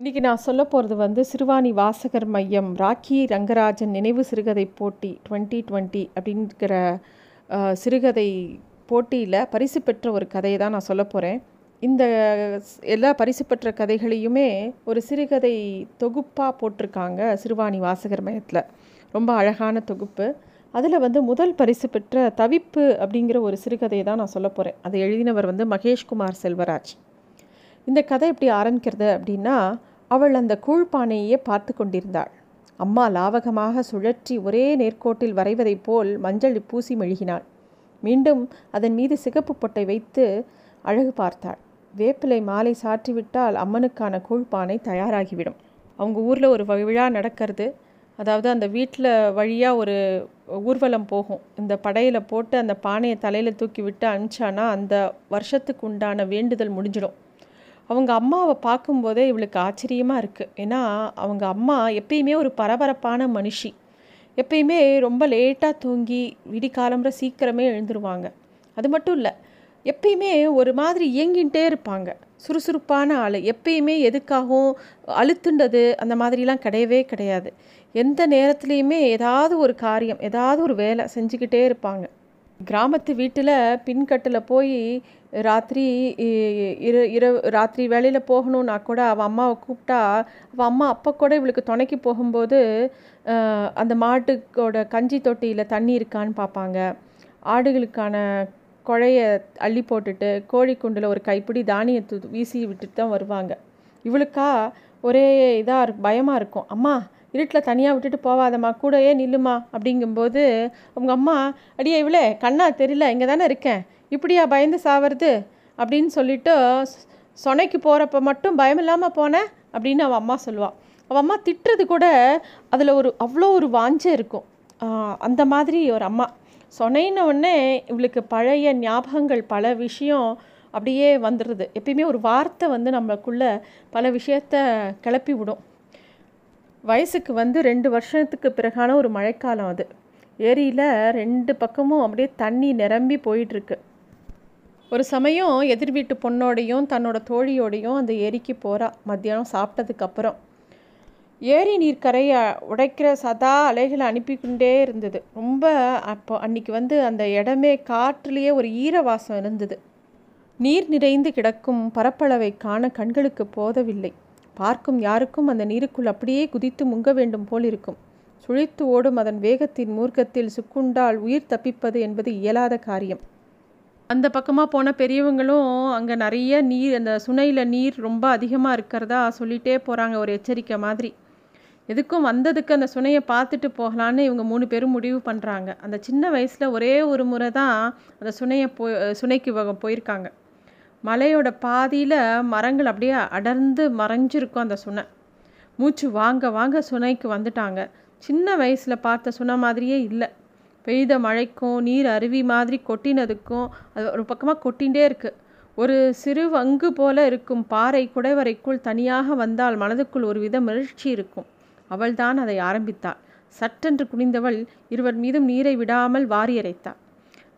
இன்றைக்கி நான் சொல்ல போகிறது வந்து சிறுவாணி வாசகர் மையம் ராக்கி ரங்கராஜன் நினைவு சிறுகதை போட்டி டுவெண்ட்டி டுவெண்ட்டி அப்படிங்கிற சிறுகதை போட்டியில் பரிசு பெற்ற ஒரு கதையை தான் நான் சொல்ல போகிறேன் இந்த ஸ்- எல்லா பரிசு பெற்ற கதைகளையுமே ஒரு சிறுகதை தொகுப்பாக போட்டிருக்காங்க சிறுவாணி வாசகர் மையத்தில். ரொம்ப அழகான தொகுப்பு. அதில் வந்து முதல் பரிசு பெற்ற தவிப்பு அப்படிங்கிற ஒரு சிறுகதையை தான் நான் சொல்ல போகிறேன் அதை எழுதினவர் வந்து மகேஷ்குமார் செல்வராஜ். இந்த கதை எப்படி ஆரம்பிக்கிறது அப்படின்னா அவள் அந்த கூழ்பானையே பார்த்து கொண்டிருந்தாள். அம்மா லாவகமாக சுழற்றி ஒரே நேர்கோட்டில் வரைவதைப் போல் மஞ்சள் பூசி மெழுகினாள். மீண்டும் அதன் மீது சிகப்பு பொட்டை வைத்து அழகு பார்த்தாள். வேப்பிலை மாலை சாற்றிவிட்டால் அம்மனுக்கான கூழ்பானை தயாராகிவிடும். அவங்க ஊரில் ஒரு வ- விழா நடக்கிறது. அதாவது அந்த வீட்டில் வழியாக ஒரு ஊர்வலம் போகும். இந்த படையில் போட்டு அந்த பானையை தலையில் தூக்கி விட்டு அனுப்பிச்சானா அந்த வருஷத்துக்கு உண்டான வேண்டுதல் முடிஞ்சிடும். அவங்க அம்மாவை பார்க்கும்போதே இவளுக்கு ஆச்சரியமாக இருக்குது ஏன்னா அவங்க அம்மா எப்பயுமே ஒரு பரபரப்பான மனுஷி. எப்பயுமே ரொம்ப லேட்டாக தூங்கி விடிகாலம்புற சீக்கிரமே எழுந்துருவாங்க. அது மட்டும் இல்லை எப்பயுமே ஒரு மாதிரி இயங்கிகிட்டே இருப்பாங்க. சுறுசுறுப்பான ஆள். எப்பயுமே எதுக்காகவும் அழுத்துண்டது அந்த மாதிரிலாம் கிடையவே கிடையாது. எந்த நேரத்துலையுமே ஏதாவது ஒரு காரியம் ஏதாவது ஒரு வேலை செஞ்சுக்கிட்டே இருப்பாங்க. கிராமத்து வீட்டில் பின்கட்டில் போய் ராத்திரி இ- இரு இரவு ராத்திரி வேலையில் போகணும்னா கூட அவள் அம்மாவை கூப்பிட்டா அவள் அம்மா அப்போ கூட இவளுக்கு துணைக்கு போகும்போது அந்த மாட்டுக்கோட கஞ்சி தொட்டியில் தண்ணி இருக்கான்னு பார்ப்பாங்க ஆடுகளுக்கான குழைய அள்ளி போட்டுட்டு கோழி குண்டில் ஒரு கைப்பிடி தானியத்தை வீசி விட்டுட்டு தான் வருவாங்க. இவளுக்கா ஒரே இதாக இருக்கு பயமாக இருக்கும். அம்மா இருட்டில் தனியாக விட்டுட்டு போவாதம்மா கூடயே நில்லுமா? அப்படிங்கும்போது அவங்க அம்மா அடியே இவளே கண்ணா தெரியல இங்கே தானே இருக்கேன். இப்படியா பயந்து சாவது அப்படின்னு சொல்லிட்டு சொனைக்கு போகிறப்ப மட்டும் பயம் இல்லாமல் போனேன் அப்படின்னு அவள் அம்மா சொல்லுவாள் அவள் அம்மா திட்டுறது கூட அதில் ஒரு அவ்வளோ ஒரு வாஞ்சை இருக்கும். அந்த மாதிரி ஒரு அம்மா. சொன்ன உடனே இவளுக்கு பழைய ஞாபகங்கள் பல விஷயம் அப்படியே வந்துடுது எப்பயுமே ஒரு வார்த்தை வந்து நம்மளுக்குள்ள பல விஷயத்த கிளப்பி விடும். வயசுக்கு வந்து ரெண்டு வருஷத்துக்கு பிறகான ஒரு மழைக்காலம் அது. ஏரியில் ரெண்டு பக்கமும் அப்படியே தண்ணி நிரம்பி போயிட்டுருக்கு ஒரு சமயம் எதிர் வீட்டு பொண்ணோடையும் தன்னோட தோழியோடையும் அந்த ஏரிக்கு போகிறா மத்தியானம் சாப்பிட்டதுக்கப்புறம் ஏரி நீர் கரையை உடைக்கிற சதா அலைகளை அனுப்பிக்கொண்டே இருந்தது. ரொம்ப அப்போ அன்னைக்கு வந்து அந்த இடமே காற்றுலேயே ஒரு ஈர வாசம் இருந்தது. நீர் நிறைந்து கிடக்கும் பரப்பளவை காண கண்களுக்கு போதவில்லை. பார்க்கும் யாருக்கும் அந்த நீருக்குள் அப்படியே குதித்து முங்க வேண்டும் போல் இருக்கும். சுழித்து ஓடும் அதன் வேகத்தின் மூர்க்கத்தில் சுக்குண்டால் உயிர் தப்பிப்பது என்பது இயலாத காரியம். அந்த பக்கமாக போன பெரியவங்களும் அங்கே நிறைய நீர் அந்த சுனையில் நீர் ரொம்ப அதிகமாக இருக்கிறதா சொல்லிகிட்டே போகிறாங்க ஒரு எச்சரிக்கை மாதிரி. எதுக்கும் வந்ததுக்கு அந்த சுனையை பார்த்துட்டு போகலான்னு இவங்க மூணு பேரும் முடிவு பண்ணுறாங்க அந்த சின்ன வயசில் ஒரே ஒரு முறை தான் அந்த சுனையை போய் சுனைக்கு இவங்க போயிருக்காங்க. மலையோட பாதியில் மரங்கள் அப்படியே அடர்ந்து மறைஞ்சிருக்கும் அந்த சுனை. மூச்சு வாங்க வாங்க சுனைக்கு வந்துட்டாங்க. சின்ன வயசில் பார்த்த சுனை மாதிரியே இல்லை. பெய்த மழைக்கும் நீர் அருவி மாதிரி கொட்டினதுக்கும் அது ஒரு பக்கமாக கொட்டிகிட்டே இருக்கு. ஒரு சிறு வங்கு போல இருக்கும் பாறை குடைவரைக்குள் தனியாக வந்தால் மனதுக்குள் ஒரு வித மகிழ்ச்சி இருக்கும். அவள்தான் அதை ஆரம்பித்தாள். சட்டென்று குனிந்தவள் இருவர் மீதும் நீரை விடாமல் வாரியரைத்தாள்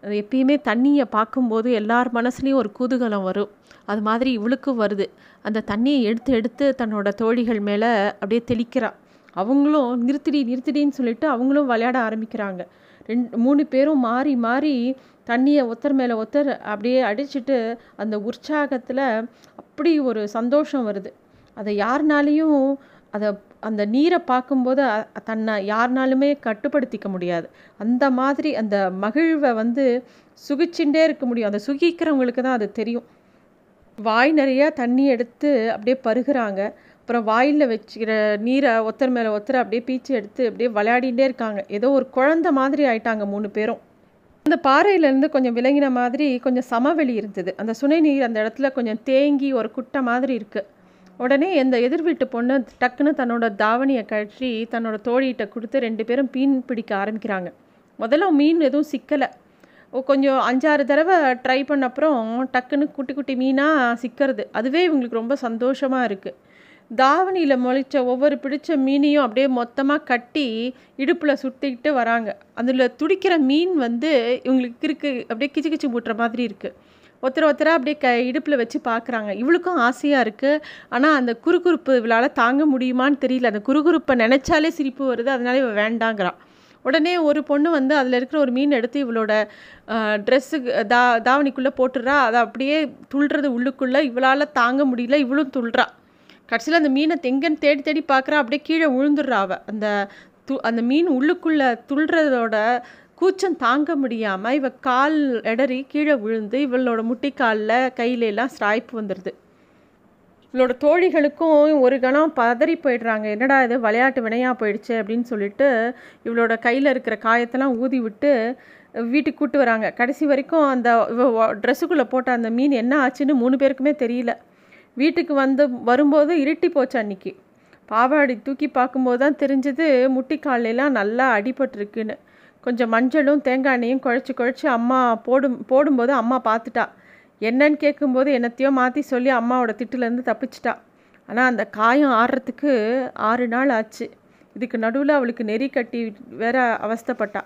அது எப்பயுமே தண்ணியை பார்க்கும்போது எல்லார் மனசுலேயும் ஒரு குதூகலம் வரும். அது மாதிரி இவளுக்கும் வருது. அந்த தண்ணியை எடுத்து எடுத்து தன்னோட தோழிகள் மேலே அப்படியே தெளிக்கிறாள் அவங்களும் நிறுத்திடி நிறுத்திடின்னு சொல்லிட்டு அவங்களும் விளையாட ஆரம்பிக்கிறாங்க. ரெண்டு மூணு பேரும் மாறி மாறி தண்ணியை ஒருத்தர் மேலே ஒருத்தர் அப்படியே அடிச்சுட்டு அந்த உற்சாகத்தில் அப்படி ஒரு சந்தோஷம் வருது. அதை யாருனாலையும் அதை அந்த நீரை பார்க்கும்போது தன்னை யாருனாலுமே கட்டுப்படுத்திக்க முடியாது. அந்த மாதிரி அந்த மகிழ்வை வந்து சுகிச்சுட்டே இருக்க முடியும். அந்த சுகிக்கிறவங்களுக்கு தான் அது தெரியும். வாய் நிறையா தண்ணி எடுத்து அப்படியே பருகிறாங்க. அப்புறம் வாயில் வச்சுக்கிற நீரை ஒருத்தர் மேலே ஒருத்தர் அப்படியே பீச்சு எடுத்து அப்படியே விளையாடிகிட்டே இருக்காங்க. ஏதோ ஒரு குழந்தை மாதிரி ஆயிட்டாங்க மூணு பேரும். அந்த பாறையிலேருந்து கொஞ்சம் விலங்கின மாதிரி கொஞ்சம் சமவெளி இருந்தது. அந்த சுனை நீர் அந்த இடத்துல கொஞ்சம் தேங்கி ஒரு குட்டை மாதிரி இருக்குது உடனே இந்த எதிர் வீட்டு பொண்ணு டக்குன்னு தன்னோட தாவணியை கழற்றி தன்னோட தோழிகிட்ட கொடுத்து ரெண்டு பேரும் மீன் பிடிக்க ஆரம்பிக்கிறாங்க. முதல்ல மீன் எதுவும் சிக்கலை. கொஞ்சம் அஞ்சாறு தடவை ட்ரை பண்ண அப்புறம் டக்குன்னு குட்டி குட்டி மீனாக சிக்கிறது. அதுவே இவங்களுக்கு ரொம்ப சந்தோஷமாக இருக்குது தாவணியில் முளைச்ச ஒவ்வொரு பிடிச்ச மீனையும் அப்படியே மொத்தமாக கட்டி இடுப்பில் சுட்டிக்கிட்டு வராங்க. அதில் துடிக்கிற மீன் வந்து இவங்களுக்கு இருக்கு அப்படியே கிச்சு கிச்சு மூட்டுற மாதிரி இருக்குது ஒருத்தர் ஒருத்தராக அப்படியே க இடுப்பில் வச்சு பார்க்குறாங்க இவளுக்கும் ஆசையாக இருக்குது ஆனால் அந்த குறுகுறுப்பு இவளால் தாங்க முடியுமான்னு தெரியல. அந்த குறுகுறுப்பை நினச்சாலே சிரிப்பு வருது. அதனால இவள் வேண்டாங்கிறான் உடனே ஒரு பொண்ணு வந்து அதில் இருக்கிற ஒரு மீன் எடுத்து இவளோட ட்ரெஸ்ஸுக்கு தா தாவணிக்குள்ளே போட்டுடுறா. அதை அப்படியே துள்ளுறது உள்ளுக்குள்ளே இவளால் தாங்க முடியல. இவளும் துள்ளுறா. கடைசியில் அந்த மீனை தெங்கன்னு தேடி தேடி பார்க்குறா அப்படியே கீழே விழுந்துடுறா அவள் அந்த து அந்த மீன் உள்ளுக்குள்ளே துள்றதோட கூச்சம் தாங்க முடியாமல் இவ கால் இடறி கீழே விழுந்து இவளோட முட்டிக்காலில் கையிலெல்லாம் ஸ்ராய்ப்பு வந்துடுது இவளோட தோழிகளுக்கும் ஒரு கணம் பதறி போயிடுறாங்க. என்னடா இது விளையாட்டு வினையாக போயிடுச்சு அப்படின்னு சொல்லிட்டு இவளோட கையில் இருக்கிற காயத்தெல்லாம் ஊதி விட்டு வீட்டுக்கு கூட்டு வராங்க. கடைசி வரைக்கும் அந்த ட்ரெஸ்ஸுக்குள்ளே போட்ட அந்த மீன் என்ன ஆச்சுன்னு மூணு பேருக்குமே தெரியல. வீட்டுக்கு வந்து வரும்போது இருட்டி போச்சு அன்னைக்கு. பாவாடி தூக்கி பார்க்கும்போது தான் தெரிஞ்சது முட்டிக்காலெல்லாம் நல்லா அடிபட்டிருக்குன்னு. கொஞ்சம் மஞ்சளும் தேங்காய் எண்ணெயும் குழச்சி குழச்சி அம்மா போடும் போடும்போது அம்மா பார்த்துட்டா. என்னன்னு கேட்கும்போது என்னத்தையோ மாற்றி சொல்லி அம்மாவோட திட்டுலேருந்து தப்பிச்சிட்டா. ஆனால் அந்த காயம் ஆடுறதுக்கு ஆறு நாள் ஆச்சு. இதுக்கு நடுவில் அவளுக்கு நெறி கட்டி வேற அவஸ்தப்பட்டா.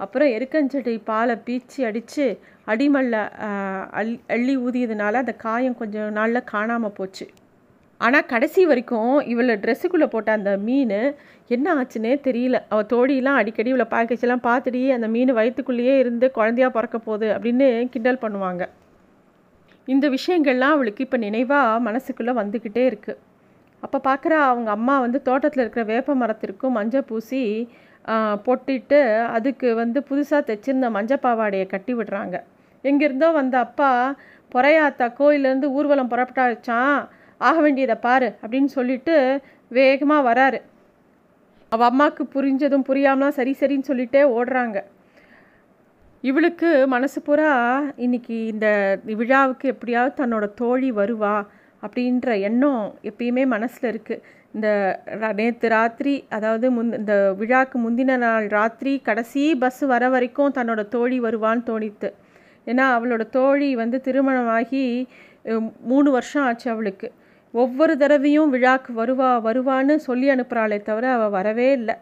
அப்புறம் எருக்கஞ்செடி பாலை பீச்சி அடித்து அடிமல்ல அள்ளி அள்ளி ஊதியதுனால அந்த காயம் கொஞ்சம் நாளில் காணாமல் போச்சு. ஆனால் கடைசி வரைக்கும் இவளை ட்ரெஸ்ஸுக்குள்ளே போட்ட அந்த மீன் என்ன ஆச்சுன்னே தெரியல. அவள் தோழியெல்லாம் அடிக்கடி இவளை பேக்கேஜெல்லாம் பார்த்துடி அந்த மீன் வயிற்றுக்குள்ளேயே இருந்து குழந்தையா பிறக்க போகுது அப்படின்னு கிண்டல் பண்ணுவாங்க. இந்த விஷயங்கள்லாம் அவளுக்கு இப்போ நினைவாக மனசுக்குள்ளே வந்துக்கிட்டே இருக்குது அப்போ பார்க்குற அவங்க அம்மா வந்து தோட்டத்தில் இருக்கிற வேப்ப மரத்திற்கும் மஞ்சள் பூசி பொட்டிட்டு அதுக்கு வந்து புதுசாக தைச்சிருந்த மஞ்சள் பாவாடையை கட்டி விடுறாங்க. எங்கேருந்தோ வந்த அப்பா பொறையாத்தா கோயிலேருந்து ஊர்வலம் புறப்பட்டா வச்சான் ஆக வேண்டியதை பாரு அப்படின்னு சொல்லிட்டு வேகமாக வராரு. அவள் அம்மாவுக்கு புரிஞ்சதும் புரியாமலாம் சரி சரின்னு சொல்லிட்டே ஓடுறாங்க. இவளுக்கு மனசு பூரா இன்னைக்கு இந்த விழாவுக்கு எப்படியாவது தன்னோட தோழி வருவா அப்படின்ற எண்ணம் எப்பயுமே மனசில் இருக்குது இந்த நேற்று ராத்திரி அதாவது முன் இந்த விழாக்கு முந்தின நாள் ராத்திரி கடைசி பஸ் வர வரைக்கும் தன்னோட தோழி வருவான்னு தோணித்து. ஏன்னா அவளோட தோழி வந்து திருமணமாகி மூணு வருஷம் ஆச்சு அவளுக்கு. ஒவ்வொரு தடவையும் விழாக்கு வருவா வருவான்னு சொல்லி அனுப்புகிறாளே தவிர அவள் வரவே இல்லை.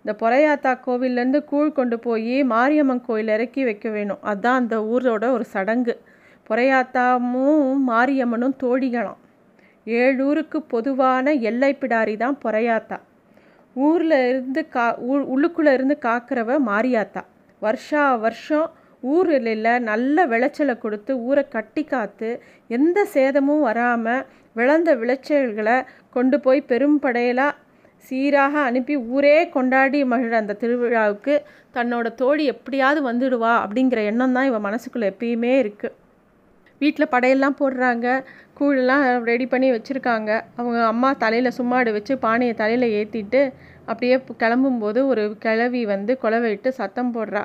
இந்த பொறையாத்தா கோவில்லேருந்து கூழ் கொண்டு போய் மாரியம்மன் கோயில் இறக்கி வைக்க வேணும். அதுதான் அந்த ஊரோட ஒரு சடங்கு. பொறையாத்தாமும் மாரியம்மனும் தோழிகளாம். ஏழூருக்கு பொதுவான எல்லை பிடாரி தான் பொறையாத்தா. ஊரில் இருந்து கா உள்ளுக்குள்ளே இருந்து காக்கிறவ மாரியாத்தா. வருஷா வருஷம் ஊரில் நல்ல விளைச்சலை கொடுத்து ஊரை கட்டி காத்து எந்த சேதமும் வராமல் விளைந்த விளைச்சல்களை கொண்டு போய் பெரும்படையலாக சீராக அனுப்பி ஊரே கொண்டாடி மகிழ அந்த திருவிழாவுக்கு தன்னோட தோழி எப்படியாவது வந்துடுவா அப்படிங்கிற எண்ணம் தான் இவன் மனசுக்குள்ளே எப்பயுமே இருக்குது வீட்டில் படையெல்லாம் போடுறாங்க. கூழெல்லாம் ரெடி பண்ணி வச்சுருக்காங்க. அவங்க அம்மா தலையில் சும்மாடு வச்சு பானையை தலையில் ஏற்றிட்டு அப்படியே கிளம்பும்போது ஒரு கிளவி வந்து கொலவைட்டு சத்தம் போடுறா.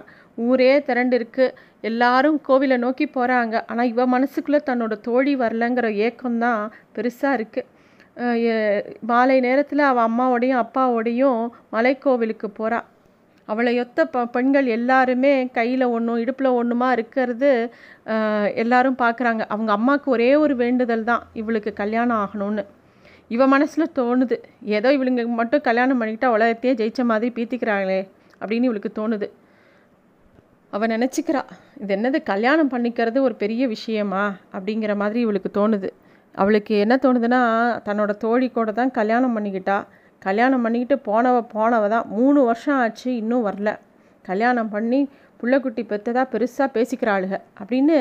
ஊரே திரண்டு இருக்கு எல்லாரும் கோவிலை நோக்கி போகிறாங்க ஆனால் இவ மனசுக்குள்ளே தன்னோட தோழி வரலங்கிற ஏக்கம்தான் பெருசாக இருக்குது மாலை நேரத்தில் அவள் அம்மாவோடையும் அப்பாவோடையும் மலைக்கோவிலுக்கு போகிறாள் அவளை ஒத்த ப பெண்கள் எல்லாருமே கையில் ஒன்றும் இடுப்பில் ஒன்றுமா இருக்கிறது எல்லாரும் பார்க்குறாங்க அவங்க அம்மாவுக்கு ஒரே ஒரு வேண்டுதல் தான் இவளுக்கு கல்யாணம் ஆகணும்னு. இவ மனசில் தோணுது. ஏதோ இவளுங்க மட்டும் கல்யாணம் பண்ணிக்கிட்டா உலகத்தையே ஜெயிச்ச மாதிரி பீத்திக்கிறாங்களே அப்படின்னு இவளுக்கு தோணுது. அவள் நினச்சிக்கிறா இது என்னது கல்யாணம் பண்ணிக்கிறது ஒரு பெரிய விஷயமா அப்படிங்கிற மாதிரி இவளுக்கு தோணுது. அவளுக்கு என்ன தோணுதுன்னா தன்னோட தோழி கூட தான் கல்யாணம் பண்ணிக்கிட்டா. கல்யாணம் பண்ணிக்கிட்டு போனவ போனவ தான். மூணு வருஷம் ஆச்சு இன்னும் வரல. கல்யாணம் பண்ணி புள்ளக்குட்டி பெற்றதாக பெருசாக பேசிக்கிறாளுக அப்படின்னு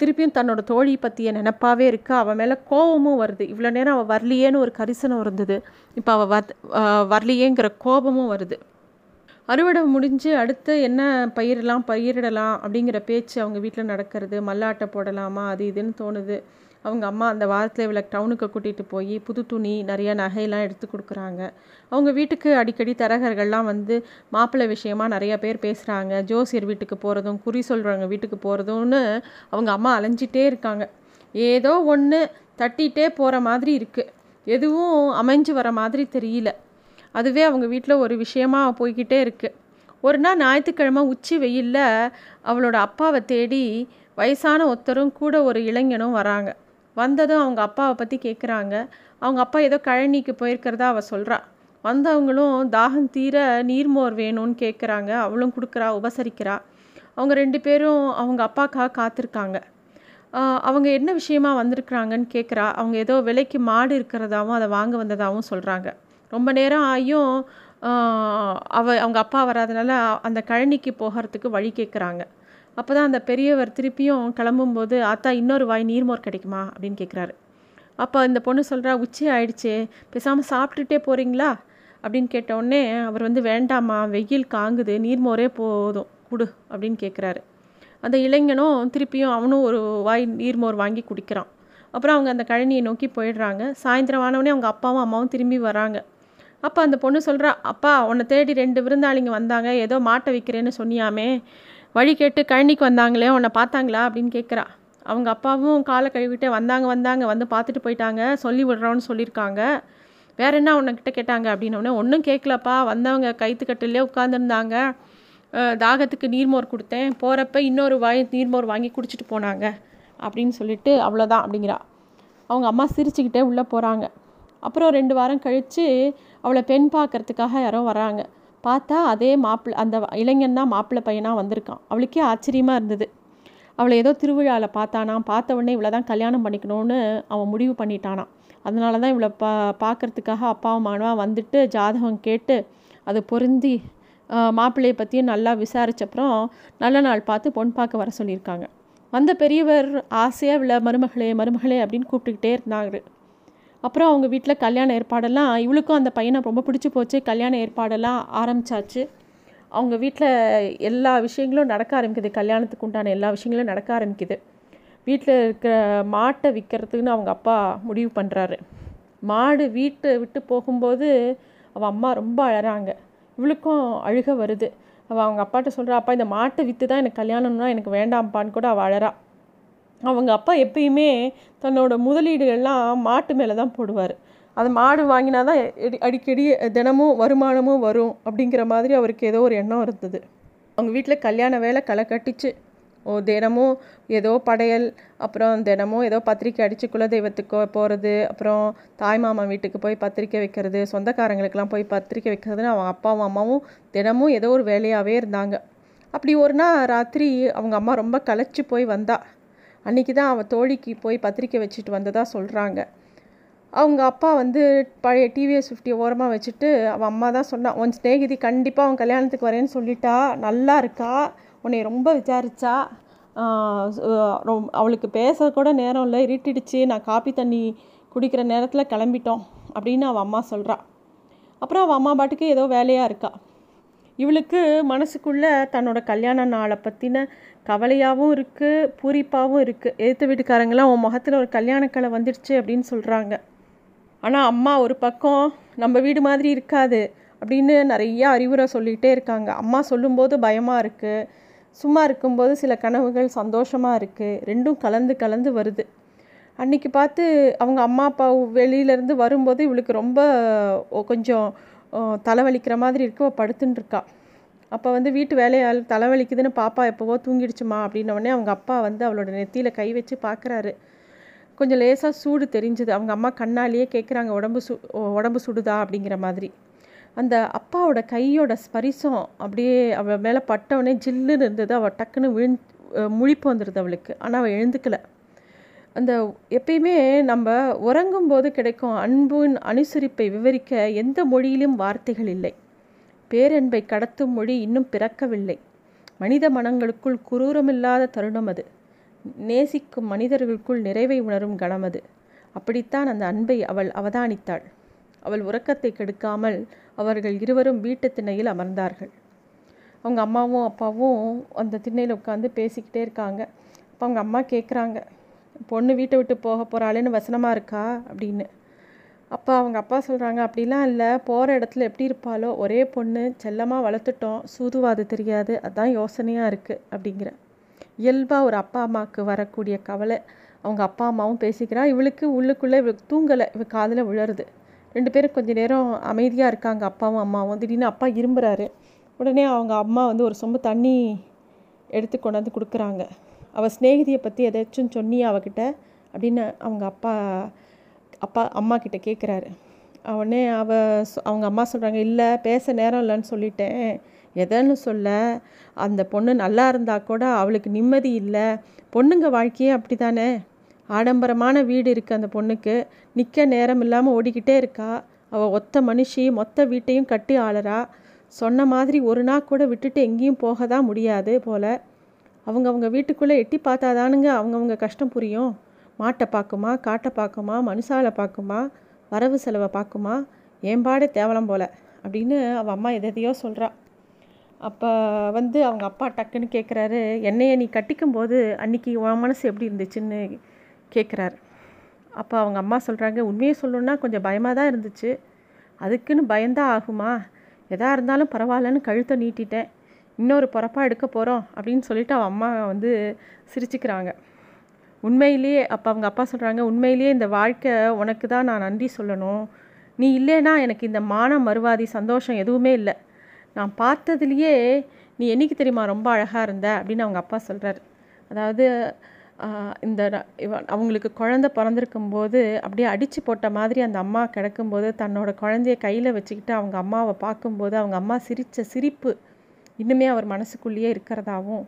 திருப்பியும் தன்னோட தோழி பற்றிய நினப்பாவே இருக்கு. அவன் மேலே கோபமும் வருது. இவ்வளோ நேரம் அவள் வரலையேன்னு ஒரு கரிசனம் இருந்தது. இப்போ அவள் வர் வரலையேங்கிற கோபமும் வருது. அறுவடை முடிஞ்சு அடுத்து என்ன பயிரெலாம் பயிரிடலாம் அப்படிங்கிற பேச்சு அவங்க வீட்டில் நடக்கிறது. மல்லாட்டை போடலாமா? அது இதுன்னு தோணுது. அவங்க அம்மா அந்த வாரத்தில் இவளை டவுனுக்கு கூட்டிகிட்டு போய் புது துணி நிறைய நகையெல்லாம் எடுத்து கொடுக்குறாங்க. அவங்க வீட்டுக்கு அடிக்கடி தரகர்கள்லாம் வந்து மாப்பிள்ளை விஷயமா நிறைய பேர் பேசுகிறாங்க ஜோசியர் வீட்டுக்கு போகிறதும் குறி சொல்கிறவங்க வீட்டுக்கு போகிறதும்னு அவங்க அம்மா அலைஞ்சிட்டே இருக்காங்க. ஏதோ ஒன்று தட்டிகிட்டே போகிற மாதிரி இருக்குது எதுவும் அமைஞ்சு வர மாதிரி தெரியல. அதுவே அவங்க வீட்டில் ஒரு விஷயமாக போய்கிட்டே இருக்குது ஒரு நாள் ஞாயிற்றுக்கிழமை உச்சி வெயிலில் அவளோட அப்பாவை தேடி வயசான ஒருத்தரும் கூட ஒரு இளைஞனும் வராங்க. வந்ததும் அவங்க அப்பாவை பற்றி கேட்குறாங்க அவங்க அப்பா ஏதோ கழனிக்கு போயிருக்கிறதா அவள் சொல்கிறா வந்தவங்களும் தாகம் தீர நீர்மோர் வேணும்னு கேட்குறாங்க அவளும் கொடுக்குறா உபசரிக்கிறா. அவங்க ரெண்டு பேரும் அவங்க அப்பாக்காக காத்திருக்காங்க. அவங்க என்ன விஷயமா வந்திருக்கிறாங்கன்னு கேட்குறா அவங்க ஏதோ விலைக்கு மாடு இருக்கிறதாவும் அதை வாங்க வந்ததாகவும் சொல்கிறாங்க ரொம்ப நேரம் ஆகியும் அவ அவங்க அப்பா வராதனால அந்த கழனிக்கு போகிறதுக்கு வழி கேட்குறாங்க அப்போ தான் அந்த பெரியவர் திருப்பியும் கிளம்பும்போது ஆத்தா இன்னொரு வாய் நீர்மோர் கிடைக்குமா? அப்படின்னு கேட்குறாரு அப்போ இந்த பொண்ணு சொல்கிறா உச்சி ஆயிடுச்சு பேசாமல் சாப்பிட்டுட்டே போகிறீங்களா அப்படின்னு கேட்டவுடனே அவர் வந்து வேண்டாமா வெயில் காங்குது நீர்மோரே போதும் குடு அப்படின்னு கேட்குறாரு அந்த இளைஞனும் திருப்பியும் அவனும் ஒரு வாய் நீர்மோர் வாங்கி குடிக்கிறான். அப்புறம் அவங்க அந்த கழனியை நோக்கி போயிடுறாங்க. சாயந்தரம் ஆனவுடனே அவங்க அப்பாவும் அம்மாவும் திரும்பி வராங்க. அப்போ அந்த பொண்ணு சொல்கிறா அப்பா உன்னை தேடி ரெண்டு விருந்தாளிங்க வந்தாங்க ஏதோ மாட்டை விற்கிறேன்னு சொன்னியாமே வழி கேட்டு கழனிக்கு வந்தாங்களே உன்னை பார்த்தாங்களா அப்படின்னு கேட்குறா அவங்க அப்பாவும் காலை கழுவிட்டு வந்தாங்க வந்தாங்க வந்து பார்த்துட்டு போயிட்டாங்க சொல்லி விடுறோன்னு சொல்லியிருக்காங்க. வேற என்ன உன்னைக்கிட்ட கேட்டாங்க அப்படின்னோடனே ஒன்றும் கேட்கலப்பா வந்தவங்க கைத்துக்கட்டிலே உட்காந்துருந்தாங்க தாகத்துக்கு நீர்மோர் கொடுத்தேன். போகிறப்ப இன்னொரு வாய் நீர்மோர் வாங்கி குடிச்சிட்டு போனாங்க. அப்படின்னு சொல்லிட்டு அவ்வளோதான் அப்படிங்கிறா. அவங்க அம்மா சிரிச்சுக்கிட்டே உள்ளே போகிறாங்க அப்புறம் ரெண்டு வாரம் கழித்து அவளை பெண் பார்க்கறதுக்காக யாரோ வராங்க. பார்த்தா அதே மாப்பிள்ளை அந்த இளைஞன் தான் மாப்பிள்ளை பையனாக வந்திருக்கான். அவளுக்கே ஆச்சரியமாக இருந்தது. அவளை ஏதோ திருவிழாவில் பார்த்தானா பார்த்த உடனே இவளை தான் கல்யாணம் பண்ணிக்கணும்னு அவன் முடிவு பண்ணிட்டானான் அதனால தான் இவளை பா பார்க்குறதுக்காக அப்பாவும் மானவாக வந்துட்டு ஜாதகம் கேட்டு அது பொருந்தி மாப்பிள்ளையை பற்றியும் நல்லா விசாரித்தப்புறம் நல்ல நாள் பார்த்து பொன் பார்க்க வர சொல்லியிருக்காங்க. வந்த பெரியவர் ஆசையாக இவளை மருமகளே மருமகளே அப்படின்னு கூப்பிட்டுக்கிட்டே இருந்தாங்க அப்புறம் அவங்க வீட்டில் கல்யாண ஏற்பாடெல்லாம் இவளுக்கும் அந்த பையனை ரொம்ப பிடிச்சி போச்சு. கல்யாண ஏற்பாடெல்லாம் ஆரம்பித்தாச்சு அவங்க வீட்டில் எல்லா விஷயங்களும் நடக்க ஆரம்பிக்குது. கல்யாணத்துக்கு உண்டான எல்லா விஷயங்களும் நடக்க ஆரம்பிக்குது. வீட்டில் இருக்கிற மாட்டை விற்கிறதுக்குன்னு அவங்க அப்பா முடிவு பண்ணுறாரு மாடு வீட்டை விட்டு போகும்போது அவள் அம்மா ரொம்ப அழறாங்க. இவளுக்கும் அழுக வருது. அவள் அவங்க அப்பாட்ட சொல்கிறா அப்பா இந்த மாட்டை விற்று தான் எனக்கு கல்யாணம்னா எனக்கு வேண்டாம்ப்பான்னு கூட அவள் அழறா. அவங்க அப்பா எப்பயுமே தன்னோட முதலீடுகள்லாம் மாட்டு மேலே தான் போடுவார். அது மாடு வாங்கினா தான் அடிக்கடி தினமும் வருமானமும் வரும் அப்படிங்கிற மாதிரி அவருக்கு ஏதோ ஒரு எண்ணம் இருந்தது. அவங்க வீட்டில் கல்யாண வேலை களை கட்டிச்சு. ஓ தினமும் ஏதோ படையல் அப்புறம் தினமும் ஏதோ பத்திரிக்கை அடித்து குலதெய்வத்துக்கு போகிறது அப்புறம் தாய் மாமா வீட்டுக்கு போய் பத்திரிக்கை வைக்கிறது சொந்தக்காரங்களுக்கெல்லாம் போய் பத்திரிக்கை வைக்கிறதுன்னு அவங்க அப்பாவும் அம்மாவும் தினமும் ஏதோ ஒரு வேலையாகவே இருந்தாங்க. அப்படி ஒரு நாள் ராத்திரி அவங்க அம்மா ரொம்ப களைச்சி போய் வந்தாள் அன்றைக்கி தான் அவள் தோழிக்கு போய் பத்திரிக்கை வச்சுட்டு வந்ததாக சொல்கிறாங்க அவங்க அப்பா வந்து பழைய டிவிஎஸ் ஃபிஃப்டி ஓரமாக வச்சுட்டு அவள் அம்மா தான் சொன்னான் உன் ஸ்நேகிதி கண்டிப்பாக அவன் கல்யாணத்துக்கு வரேன்னு சொல்லிட்டா நல்லா இருக்கா? உன்னை ரொம்ப விசாரிச்சா? அவளுக்கு பேச கூட நேரம் இல்லை இருட்டிடுச்சு நான் காப்பி தண்ணி குடிக்கிற நேரத்தில் கிளம்பிட்டோம் அப்படின்னு அவள் அம்மா சொல்கிறாள் அப்புறம் அவள் அம்மா பாட்டுக்கு ஏதோ வேலையாக இருக்கா. இவளுக்கு மனசுக்குள்ளே தன்னோட கல்யாண நாளை பற்றின கவலையாகவும் இருக்குது பூரிப்பாகவும் இருக்குது எழுத்து வீட்டுக்காரங்களாம் உன் முகத்தில் ஒரு கல்யாணக்கலை வந்துடுச்சு அப்படின்னு சொல்கிறாங்க ஆனால் அம்மா ஒரு பக்கம் நம்ம வீடு மாதிரி இருக்காது அப்படின்னு நிறையா அறிவுரை சொல்லிகிட்டே இருக்காங்க. அம்மா சொல்லும்போது பயமாக இருக்குது சும்மா இருக்கும்போது சில கனவுகள் சந்தோஷமாக இருக்குது ரெண்டும் கலந்து கலந்து வருது. அன்றைக்கி பார்த்து அவங்க அம்மா அப்பா வெளியிலேருந்து வரும்போது இவளுக்கு ரொம்ப கொஞ்சம் தலைவலிக்கிற மாதிரி இருக்கு. படுத்துன்னு இருக்கா. அப்போ வந்து வீட்டு வேலையால் தலைவலிக்குதுன்னு பாப்பா எப்போவோ தூங்கிடுச்சுமா அப்படின்னோடனே அவங்க அப்பா வந்து அவளோட நெத்தியில் கை வச்சு பார்க்குறாரு கொஞ்சம் லேசாக சூடு தெரிஞ்சுது. அவங்க அம்மா கண்ணாலேயே கேட்குறாங்க உடம்பு சு உடம்பு சுடுதா? அப்படிங்கிற மாதிரி. அந்த அப்பாவோட கையோட ஸ்பரிசம் அப்படியே அவள் மேலே பட்டவொடனே ஜில்லுன்னு இருந்தது. அவள் டக்குன்னு விழுந் முழிப்பு வந்துடுது அவளுக்கு. ஆனால் அவள் எழுந்துக்கலை. அந்த எப்பயுமே நம்ம உறங்கும் போது கிடைக்கும் அன்பின் அனுசரிப்பை விவரிக்க எந்த மொழியிலும் வார்த்தைகள் இல்லை. பேரன்பை கடத்தும் மொழி இன்னும் பிறக்கவில்லை. மனித மனங்களுக்குள் குரூரமில்லாத தருணம் அது. நேசிக்கும் மனிதர்களுக்குள் நிறைவை உணரும் கணம் அது. அப்படித்தான் அந்த அன்பை அவள் அவதானித்தாள். அவள் உறக்கத்தை கெடுக்காமல் அவர்கள் இருவரும் வீட்டு திண்ணையில் அமர்ந்தார்கள். அவங்க அம்மாவும் அப்பாவும் அந்த திண்ணையில் உட்காந்து பேசிக்கிட்டே இருக்காங்க. அப்போ அவங்க அம்மா கேட்குறாங்க பொண்ணு வீட்டை விட்டு போக போகிறாளேன்னு வசனமாக இருக்கா? அப்படின்னு. அப்போ அவங்க அப்பா சொல்கிறாங்க அப்படிலாம் இல்லை. போகிற இடத்துல எப்படி இருப்பாளோ ஒரே பொண்ணு செல்லமாக வளர்த்துட்டோம். சூதுவாது தெரியாது. அதுதான் யோசனையாக இருக்குது அப்படிங்கிற. இயல்பாக ஒரு அப்பா அம்மாவுக்கு வரக்கூடிய கவலை அவங்க அப்பா அம்மாவும் பேசிக்கிறா. இவளுக்கு உள்ளுக்குள்ளே இவளுக்கு தூங்கலை. இவள் காதில் விழருது. ரெண்டு பேரும் கொஞ்சம் நேரம் அமைதியாக இருக்காங்க அப்பாவும் அம்மாவும். திடீர்னு அப்பா இரும்புறாரு. உடனே அவங்க அம்மா வந்து ஒரு சொம்பு தண்ணி எடுத்து கொண்டாந்து கொடுக்குறாங்க. அவள் ஸ்நேகிதியை பற்றி எதாச்சும் சொன்னி அவகிட்ட? அப்படின்னு அவங்க அப்பா அப்பா அம்மா கிட்ட கேட்குறாரு அவனே அவ அவங்க அம்மா சொல்கிறாங்க இல்லை பேச நேரம் இல்லைன்னு சொல்லிட்டேன். எதன்னு சொல்ல? அந்த பொண்ணு நல்லா இருந்தால் கூட அவளுக்கு நிம்மதி இல்லை. பொண்ணுங்க வாழ்க்கையே அப்படி தானே ஆடம்பரமான வீடு இருக்குது அந்த பொண்ணுக்கு. நிற்க நேரம் இல்லாமல் ஓடிக்கிட்டே இருக்கா. அவள் ஒத்த மனுஷி மொத்த வீட்டையும் கட்டி ஆளறா. சொன்ன மாதிரி ஒரு நாள் கூட விட்டுட்டு எங்கேயும் போக தான் முடியாது போல். அவங்கவுங்க வீட்டுக்குள்ளே எட்டி பார்த்தாதானுங்க அவங்கவுங்க கஷ்டம் புரியும். மாட்டை பார்க்குமா காட்டை பார்க்குமா மனுஷாலை பார்க்குமா வரவு செலவை பார்க்குமா? ஏம்பாடே தேவலம் போல் அப்படின்னு அவள் அம்மா எதையோ சொல்கிறா அப்போ வந்து அவங்க அப்பா டக்குன்னு கேட்குறாரு என்னையை நீ கட்டிக்கும்போது அன்றைக்கி உன் மனசு எப்படி இருந்துச்சுன்னு கேட்குறாரு அப்போ அவங்க அம்மா சொல்கிறாங்க உண்மையை சொல்லணுன்னா கொஞ்சம் பயமாக தான் இருந்துச்சு. அதுக்குன்னு பயந்தான் ஆகுமா? எதாக இருந்தாலும் பரவாயில்லன்னு கழுத்தை நீட்டிட்டேன். இன்னொரு பிறப்பாக எடுக்க போகிறோம் அப்படின்னு சொல்லிட்டு அவன் அம்மா வந்து சிரிச்சுக்கிறாங்க. உண்மையிலேயே அப்போ அவங்க அப்பா சொல்கிறாங்க உண்மையிலேயே இந்த வாழ்க்கை உனக்கு தான் நான் நன்றி சொல்லணும். நீ இல்லைன்னா எனக்கு இந்த மானம் மறுவாதி சந்தோஷம் எதுவுமே இல்லை. நான் பார்த்ததுலேயே நீ என்றைக்கு தெரியுமா ரொம்ப அழகாக இருந்த? அப்படின்னு அவங்க அப்பா சொல்கிறார் அதாவது இந்த அவங்களுக்கு குழந்த பிறந்திருக்கும் போது அப்படியே அடித்து போட்ட மாதிரி அந்த அம்மா கிடக்கும்போது தன்னோட குழந்தைய கையில் வச்சுக்கிட்டு அவங்க அம்மாவை பார்க்கும்போது அவங்க அம்மா சிரித்த சிரிப்பு இன்னுமே அவர் மனசுக்குள்ளேயே இருக்கிறதாவும்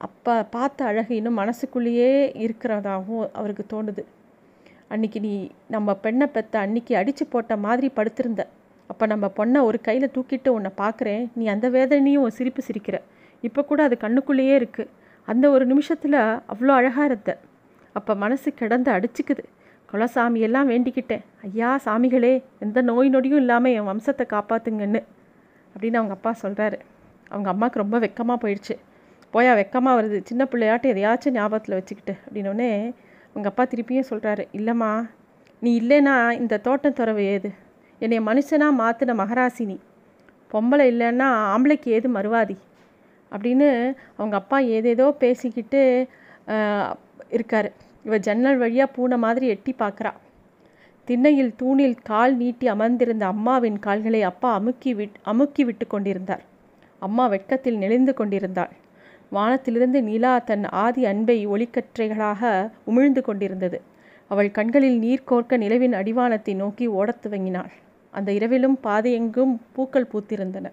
அப்போ பார்த்த அழகு இன்னும் மனசுக்குள்ளேயே இருக்கிறதாகவும் அவருக்கு தோணுது. அன்னைக்கு நீ நம்ம பெண்ணை பெற்ற அன்னைக்கு அடித்து போட்ட மாதிரி படுத்திருந்த. அப்போ நம்ம பொண்ணை ஒரு கையில் தூக்கிட்டு உன்னை பார்க்குறேன் நீ அந்த வேதனையும் சிரிப்பு சிரிக்கிற. இப்போ கூட அது கண்ணுக்குள்ளேயே இருக்குது அந்த ஒரு நிமிஷத்தில் அவ்வளோ அழகாக இருந்த. அப்போ மனசு கிடந்து அடிச்சுக்குது. குலசாமியெல்லாம் வேண்டிக்கிட்டேன். ஐயா சாமிகளே எந்த நோய் நொடியும் இல்லாமல் என் வம்சத்தை காப்பாற்றுங்கன்னு அப்படின்னு அவங்க அப்பா சொல்கிறாரு அவங்க அம்மாவுக்கு ரொம்ப வெக்கமாக போயிடுச்சு. போயா வெக்கமாக வருது. சின்ன பிள்ளையாட்டும் எதையாச்சும் ஞாபகத்தில் வச்சுக்கிட்டு. அப்படின்னோடனே உங்கள் அப்பா திருப்பியும் சொல்கிறாரு இல்லைம்மா நீ இல்லைன்னா இந்த தோட்டம் துறவு ஏது? என்னை மனுஷனாக மாற்றின மகராசினி பொம்பளை இல்லைன்னா ஆம்பளைக்கு ஏது மறுவாதி? அப்படின்னு அவங்க அப்பா ஏதேதோ பேசிக்கிட்டு இருக்கார். இவ ஜன்னல் வழியாக பூனை மாதிரி எட்டி பார்க்குறா திண்ணையில் தூணில் கால் நீட்டி அமர்ந்திருந்த அம்மாவின் கால்களை அப்பா அமுக்கி விட் அமுக்கி விட்டு கொண்டிருந்தார். அம்மா வெட்கத்தில் நெளிந்து கொண்டிருந்தாள். வானத்திலிருந்து நிலா தன் ஆதி அன்பை ஒளிக்கற்றைகளாக உமிழ்ந்து கொண்டிருந்தது. அவள் கண்களில் நீர் கோர்க்க நிலவின் அடிவானத்தை நோக்கி ஓடத் துவங்கினாள். அந்த இரவிலும் பாதையெங்கும் பூக்கள் பூத்திருந்தன.